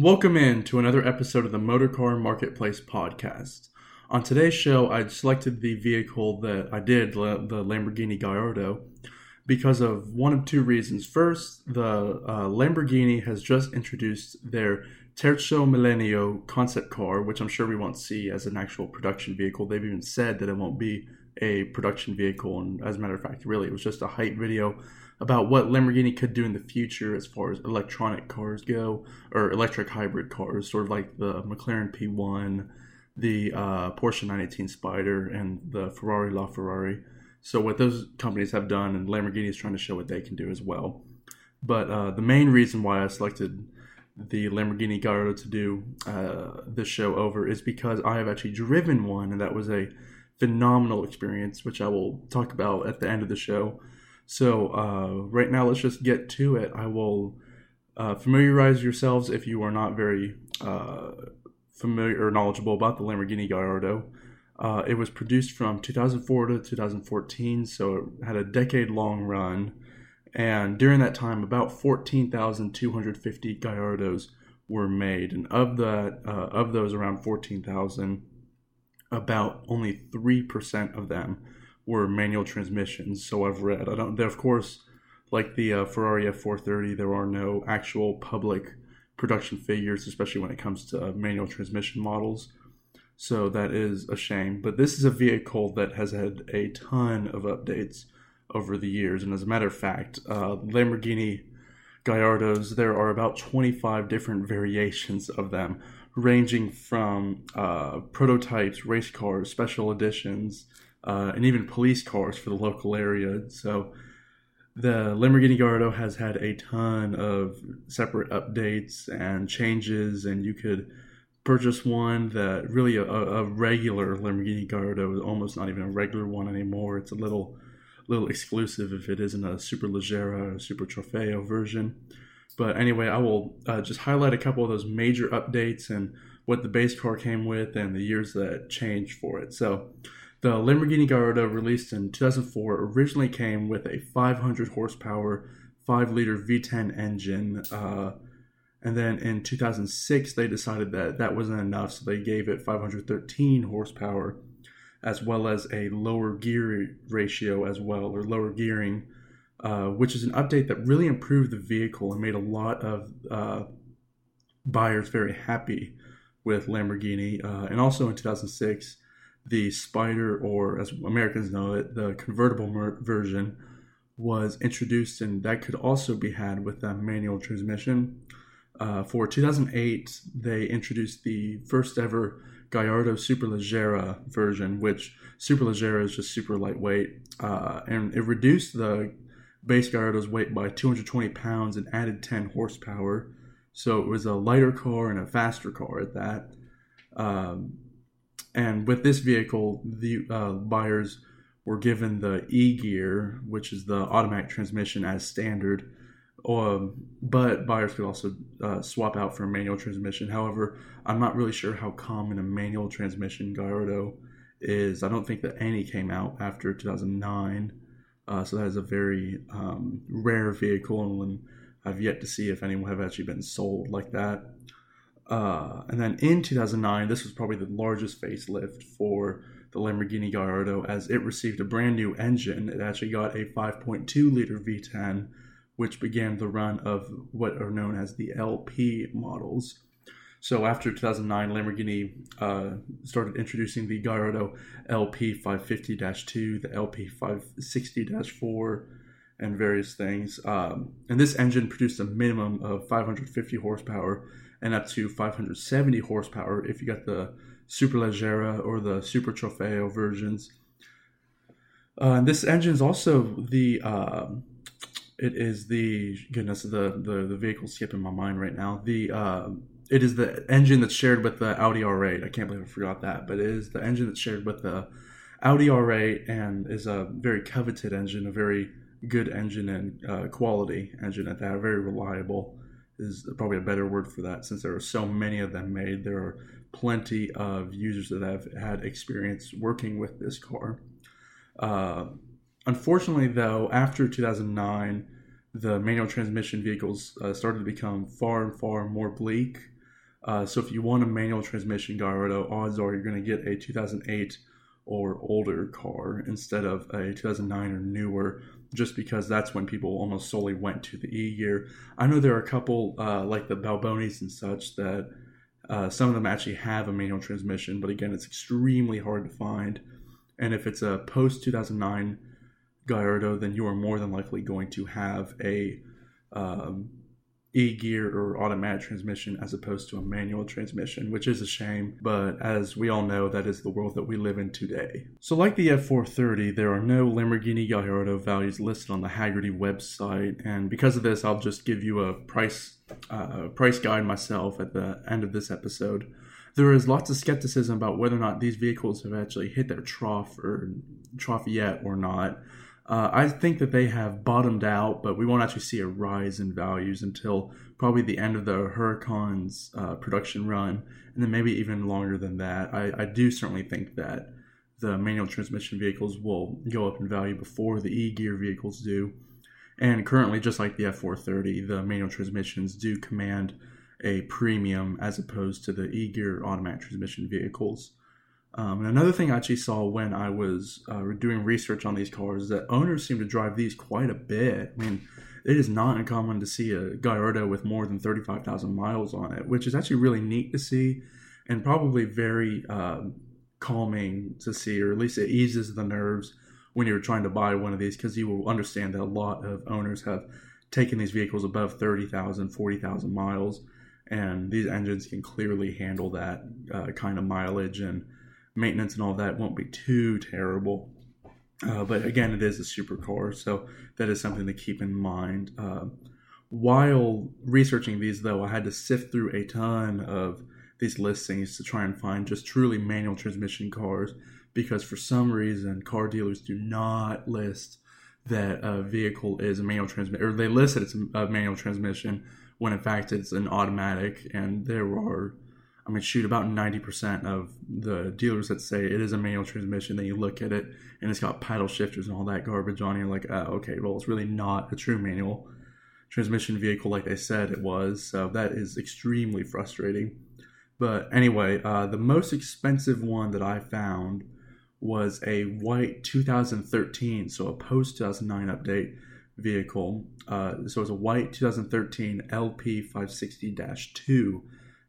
Welcome in to another episode of the Motorcar Marketplace podcast. On today's show, I selected the vehicle that I did, the Lamborghini Gallardo, because of one of two reasons. First, the uh, Lamborghini has just introduced their Terzo Millennio concept car, which I'm sure we won't see as an actual production vehicle. They've even said that it won't be a production vehicle, and as a matter of fact, really, it was just a hype video about what Lamborghini could do in the future as far as electronic cars go, or electric hybrid cars, sort of like the McLaren P1, the uh, Porsche 918 Spyder, and the Ferrari LaFerrari. So what those companies have done, and Lamborghini is trying to show what they can do as well. But uh, the main reason why I selected the Lamborghini Gallardo to do uh, this show over is because I have actually driven one, and that was a phenomenal experience, which I will talk about at the end of the show. So uh, right now, let's just get to it. I will uh, familiarize yourselves if you are not very uh, familiar or knowledgeable about the Lamborghini Gallardo. Uh, it was produced from 2004 to 2014, so it had a decade long run. And during that time, about 14,250 Gallardos were made. And of that, uh, of those around 14,000, about only 3% of them were manual transmissions. So I've read. I don't. There, of course, like the uh, Ferrari F430, there are no actual public production figures, especially when it comes to manual transmission models. So that is a shame. But this is a vehicle that has had a ton of updates over the years. And as a matter of fact, uh, Lamborghini Gallardos, there are about 25 different variations of them, ranging from uh, prototypes, race cars, special editions, uh, and even police cars for the local area. So the Lamborghini Gallardo has had a ton of separate updates and changes, and you could purchase one that really a, a regular Lamborghini Gallardo is almost not even a regular one anymore. It's a little little exclusive if it isn't a Super Leggera or Super Trofeo version. But anyway, I will uh, just highlight a couple of those major updates and what the base car came with and the years that changed for it. So the Lamborghini Gallardo, released in 2004, originally came with a 500 horsepower, 5 liter V10 engine. Uh, and then in 2006, they decided that that wasn't enough, so they gave it 513 horsepower, as well as a lower gear ratio, as well, or lower gearing, uh, which is an update that really improved the vehicle and made a lot of uh, buyers very happy with Lamborghini. Uh, and also in 2006, the Spider, or as Americans know it, the convertible mer- version, was introduced, and that could also be had with a manual transmission. Uh, for 2008, they introduced the first ever Gallardo Superleggera version, which Superleggera is just super lightweight, uh, and it reduced the base Gallardo's weight by 220 pounds and added 10 horsepower. So it was a lighter car and a faster car at that. Um, and with this vehicle, the uh, buyers were given the E gear, which is the automatic transmission as standard. Um, but buyers could also uh, swap out for a manual transmission. However, I'm not really sure how common a manual transmission Gallardo is. I don't think that any came out after 2009. Uh, so that is a very um, rare vehicle, and I've yet to see if anyone have actually been sold like that. Uh, and then in 2009, this was probably the largest facelift for the Lamborghini Gallardo as it received a brand new engine. It actually got a 5.2 liter V10, which began the run of what are known as the LP models. So after 2009, Lamborghini uh, started introducing the Gallardo LP 550-2, the LP 560-4, and various things. Um, and this engine produced a minimum of 550 horsepower and up to 570 horsepower if you got the Superleggera or the Super Trofeo versions. Uh, this engine is also the um, it is the goodness the the the vehicle skipping my mind right now. The uh, it is the engine that's shared with the Audi R8. I can't believe I forgot that, but it is the engine that's shared with the Audi R8 and is a very coveted engine, a very good engine and uh, quality engine at that, very reliable is probably a better word for that since there are so many of them made. There are plenty of users that have had experience working with this car. Uh, unfortunately, though, after 2009, the manual transmission vehicles uh, started to become far and far more bleak. Uh, so if you want a manual transmission Gallardo, odds are you're going to get a 2008 or older car instead of a 2009 or newer, just because that's when people almost solely went to the E gear. I know there are a couple uh, like the Balbonis and such that uh, some of them actually have a manual transmission, but again, it's extremely hard to find. And if it's a post 2009 Gallardo, then you are more than likely going to have a um, e gear or automatic transmission as opposed to a manual transmission, which is a shame. But as we all know, that is the world that we live in today. So, like the F430, there are no Lamborghini Gallardo values listed on the Hagerty website, and because of this, I'll just give you a price uh, price guide myself at the end of this episode. There is lots of skepticism about whether or not these vehicles have actually hit their trough or trough yet or not. Uh, I think that they have bottomed out, but we won't actually see a rise in values until probably the end of the Huracan's uh, production run, and then maybe even longer than that. I, I, do certainly think that the manual transmission vehicles will go up in value before the e gear vehicles do. And currently, just like the F430, the manual transmissions do command a premium as opposed to the e gear automatic transmission vehicles. Um, and another thing I actually saw when I was uh, doing research on these cars is that owners seem to drive these quite a bit. I mean, it is not uncommon to see a Gallardo with more than 35,000 miles on it, which is actually really neat to see and probably very uh, calming to see, or at least it eases the nerves when you're trying to buy one of these because you will understand that a lot of owners have taken these vehicles above 30,000, 40,000 miles, and these engines can clearly handle that uh, kind of mileage and maintenance and all that won't be too terrible. Uh, but again, it is a supercar, so that is something to keep in mind. Uh, while researching these, though, I had to sift through a ton of these listings to try and find just truly manual transmission cars because for some reason, car dealers do not list that a vehicle is a manual transmission, or they list that it's a manual transmission when in fact it's an automatic, and there are I mean, shoot, about 90% of the dealers that say it is a manual transmission, then you look at it and it's got paddle shifters and all that garbage on, you're like, oh, okay, well, it's really not a true manual transmission vehicle like they said it was. So that is extremely frustrating. But anyway, uh, the most expensive one that I found was a white 2013, so a post 2009 update vehicle. Uh, so it's a white 2013 LP 560 2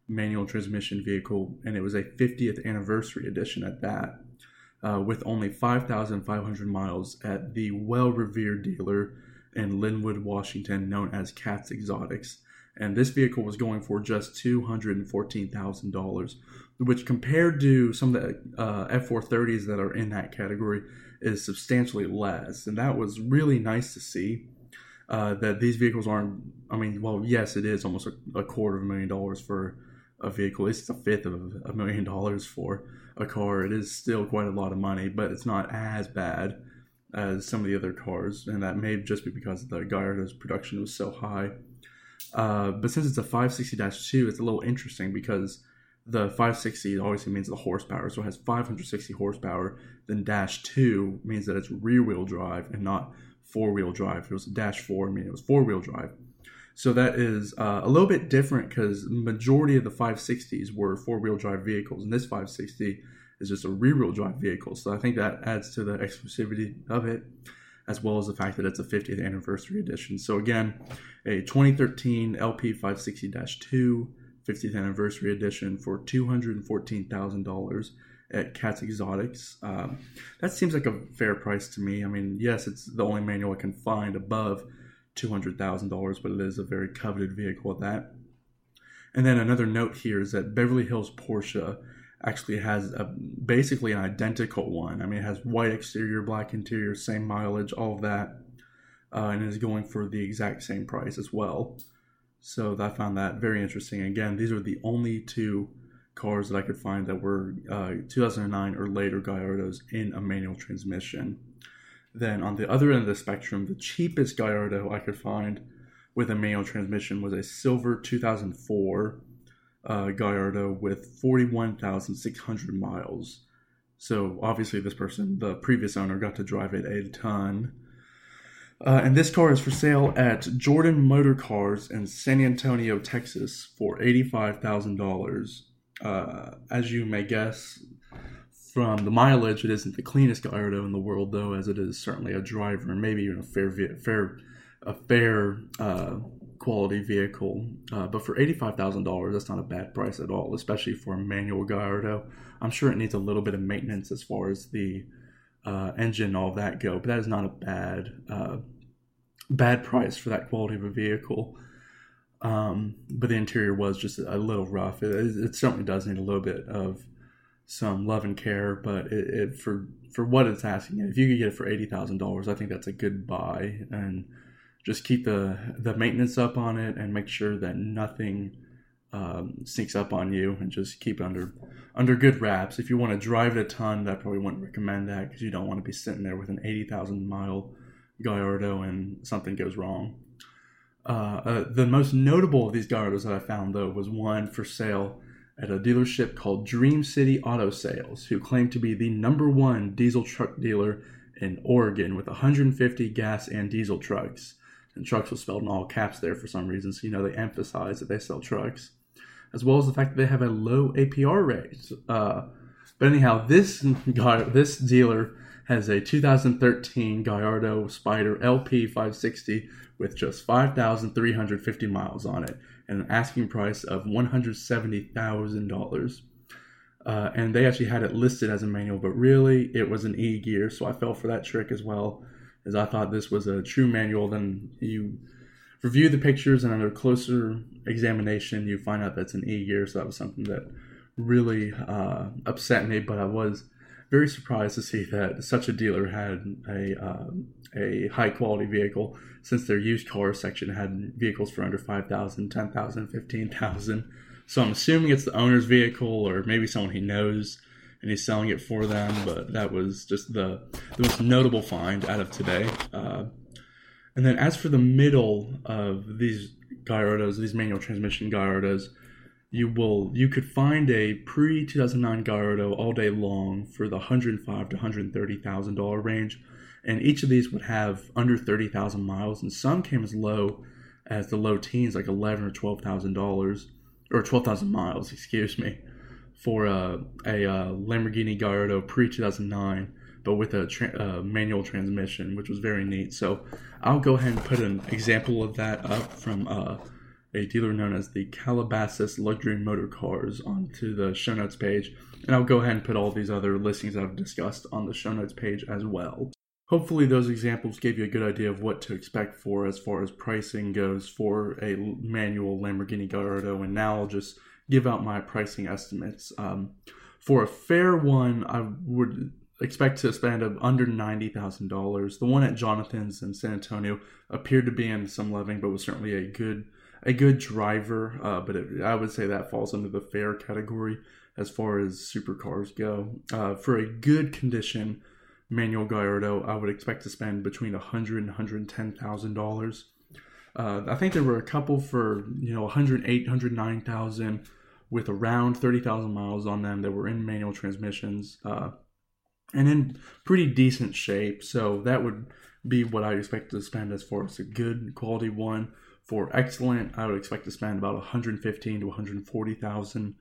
manual transmission vehicle, and it was a 50th anniversary edition at that, uh, with only 5,500 miles at the well revered dealer in Lynnwood, Washington, known as Cat's Exotics. And this vehicle was going for just $214,000, which compared to some of the uh, F430s that are in that category is substantially less. And that was really nice to see. Uh, that these vehicles aren't, I mean, well, yes, it is almost a, a quarter of a million dollars for a vehicle. It's a fifth of a million dollars for a car. It is still quite a lot of money, but it's not as bad as some of the other cars, and that may just be because the Gallardo's production was so high. Uh, but since it's a 560-2, it's a little interesting because the 560 obviously means the horsepower, so it has 560 horsepower. Then dash two means that it's rear-wheel drive and not four-wheel drive. If it was a dash four, I mean it was four-wheel drive. So that is uh, a little bit different because majority of the 560s were four-wheel drive vehicles, and this 560 is just a rear-wheel drive vehicle. So I think that adds to the exclusivity of it, as well as the fact that it's a 50th anniversary edition. So again, a 2013 LP 560-2 50th anniversary edition for $214,000 at Cat's Exotics. Um, that seems like a fair price to me. I mean, yes, it's the only manual I can find above $200,000, but it is a very coveted vehicle at that. And then another note here is that Beverly Hills Porsche actually has a, basically an identical one. I mean, it has white exterior, black interior, same mileage, all of that, uh, and is going for the exact same price as well. So I found that very interesting. Again, these are the only two cars that I could find that were uh, 2009 or later Gallardos in a manual transmission. Then on the other end of the spectrum, the cheapest Gallardo I could find with a manual transmission was a silver 2004 uh, Gallardo with 41,600 miles. So obviously, this person, the previous owner, got to drive it a ton. Uh, and this car is for sale at Jordan Motor Cars in San Antonio, Texas, for eighty-five thousand uh, dollars. As you may guess from the mileage, it isn't the cleanest Gallardo in the world, though, as it is certainly a driver and maybe even a fair, fair, a fair uh, quality vehicle. Uh, but for eighty-five thousand dollars, that's not a bad price at all, especially for a manual Gallardo. I'm sure it needs a little bit of maintenance as far as the uh, engine, and all that go. But that is not a bad uh, bad price for that quality of a vehicle. Um, but the interior was just a little rough. It, it, certainly does need a little bit of some love and care, but it, it for for what it's asking, if you could get it for eighty thousand dollars, I think that's a good buy. And just keep the the maintenance up on it and make sure that nothing um, sneaks up on you and just keep under under good wraps. If you want to drive it a ton, I probably wouldn't recommend that because you don't want to be sitting there with an eighty thousand mile Gallardo and something goes wrong. Uh, uh, the most notable of these Gallardos that I found though was one for sale at a dealership called Dream City Auto Sales, who claimed to be the number one diesel truck dealer in Oregon with 150 gas and diesel trucks. And trucks was spelled in all caps there for some reason, so you know they emphasize that they sell trucks as well as the fact that they have a low APR rate. Uh, but anyhow, this guy, this dealer has a 2013 Gallardo Spider LP 560 with just 5,350 miles on it an asking price of $170,000. Uh, and they actually had it listed as a manual, but really it was an e gear, so I fell for that trick as well, as I thought this was a true manual. Then you review the pictures and under closer examination, you find out that's an E gear. So that was something that really uh, upset me. But I was very surprised to see that such a dealer had a uh, a high quality vehicle since their used car section had vehicles for under 5000 10000 15000 so i'm assuming it's the owner's vehicle or maybe someone he knows and he's selling it for them but that was just the, the most notable find out of today. Uh, and then as for the middle of these Gallardos, these manual transmission Gallardos, you will you could find a pre 2009 Gallardo all day long for the 105 to 130 thousand dollar range, and each of these would have under 30 thousand miles, and some came as low as the low teens, like 11 or 12 thousand dollars or 12 thousand miles, excuse me, for a, a, a Lamborghini Gallardo pre 2009 but with a tra- uh, manual transmission, which was very neat. So I'll go ahead and put an example of that up from uh, a dealer known as the Calabasas Luxury Motor Cars onto the show notes page. And I'll go ahead and put all these other listings I've discussed on the show notes page as well. Hopefully, those examples gave you a good idea of what to expect for as far as pricing goes for a manual Lamborghini Gallardo. And now I'll just give out my pricing estimates. Um, for a fair one, I would expect to spend under $90,000. The one at Jonathan's in San Antonio appeared to be in some loving, but was certainly a good a good driver. Uh, but it, I would say that falls under the fair category as far as supercars go. Uh, for a good condition manual Gallardo, I would expect to spend between 100 and 110,000 dollars. Uh, I think there were a couple for you know 108, 109,000 with around 30,000 miles on them that were in manual transmissions. Uh, and in pretty decent shape. So that would be what I expect to spend as far as a good quality one. For excellent, I would expect to spend about 115 to 140 thousand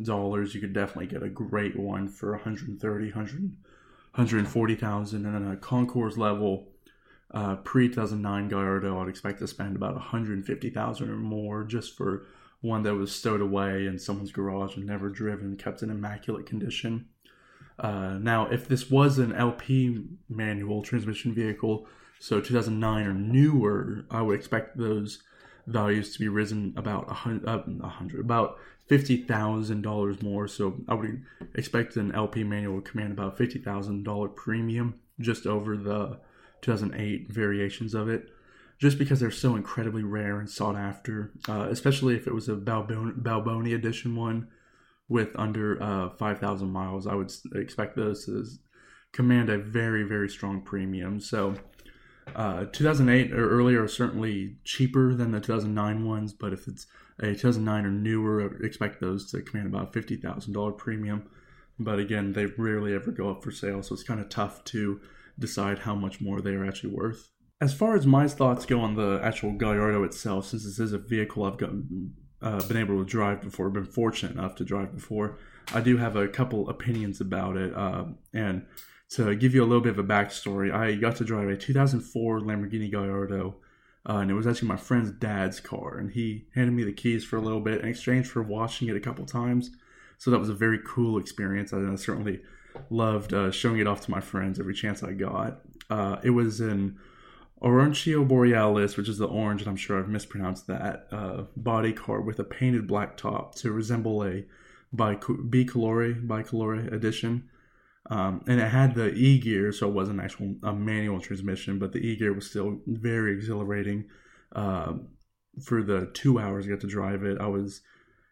dollars. You could definitely get a great one for 130, 100, 140 thousand, and then a concours level. Uh, pre 2009 Gallardo, I'd expect to spend about 150,000 or more just for one that was stowed away in someone's garage and never driven, kept in immaculate condition. Uh, now, if this was an LP manual transmission vehicle, so 2009 or newer, I would expect those values to be risen about a hundred, uh, hundred, about fifty thousand dollars more. So I would expect an LP manual to command about fifty thousand dollar premium just over the 2008 variations of it, just because they're so incredibly rare and sought after. Uh, especially if it was a Balboni, Balboni edition one with under uh, 5,000 miles, I would expect those to command a very, very strong premium. So, uh, 2008 or earlier are certainly cheaper than the 2009 ones, but if it's a 2009 or newer, expect those to command about $50,000 premium. But again, they rarely ever go up for sale, so it's kind of tough to decide how much more they are actually worth. as far as my thoughts go on the actual Gallardo itself, since this is a vehicle I've gotten, uh, been able to drive before, been fortunate enough to drive before, I do have a couple opinions about it. Uh, and to give you a little bit of a backstory, I got to drive a 2004 Lamborghini Gallardo, uh, and it was actually my friend's dad's car, and he handed me the keys for a little bit in exchange for washing it a couple times. So that was a very cool experience. and I certainly loved uh, showing it off to my friends every chance I got. Uh, it was in Oroncio Borealis, which is the orange, and I'm sure I've mispronounced that, uh, body car with a painted black top to resemble a bicolore, bicolore edition. Um, and it had the E gear, so it wasn't actual a manual transmission, but the E gear was still very exhilarating. Uh, for the two hours I got to drive it, I was,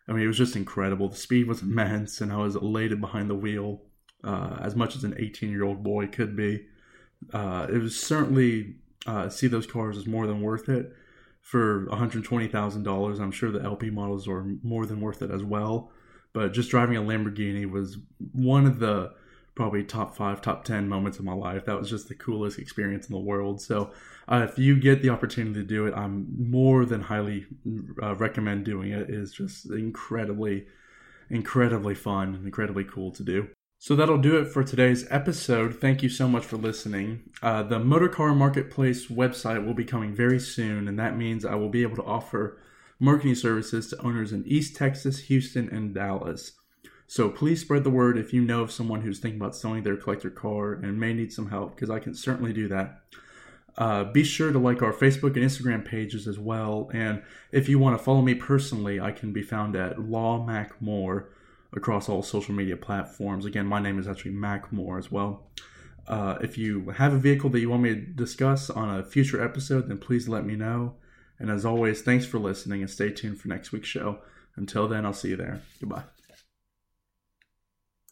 I mean, it was just incredible. The speed was immense, and I was elated behind the wheel, uh, as much as an 18 year old boy could be. Uh, it was certainly uh, see those cars as more than worth it for $120,000. I'm sure the LP models are more than worth it as well. But just driving a Lamborghini was one of the probably top five, top 10 moments of my life. That was just the coolest experience in the world. So uh, if you get the opportunity to do it, I'm more than highly uh, recommend doing it. It is just incredibly, incredibly fun and incredibly cool to do. So that'll do it for today's episode. Thank you so much for listening. Uh, the Motorcar Marketplace website will be coming very soon, and that means I will be able to offer marketing services to owners in East Texas, Houston, and Dallas. So please spread the word if you know of someone who's thinking about selling their collector car and may need some help, because I can certainly do that. Uh, be sure to like our Facebook and Instagram pages as well. And if you want to follow me personally, I can be found at Law Mac Moore across all social media platforms. Again, my name is actually Mac Moore as well. Uh, if you have a vehicle that you want me to discuss on a future episode, then please let me know. And as always, thanks for listening and stay tuned for next week's show. Until then, I'll see you there. Goodbye.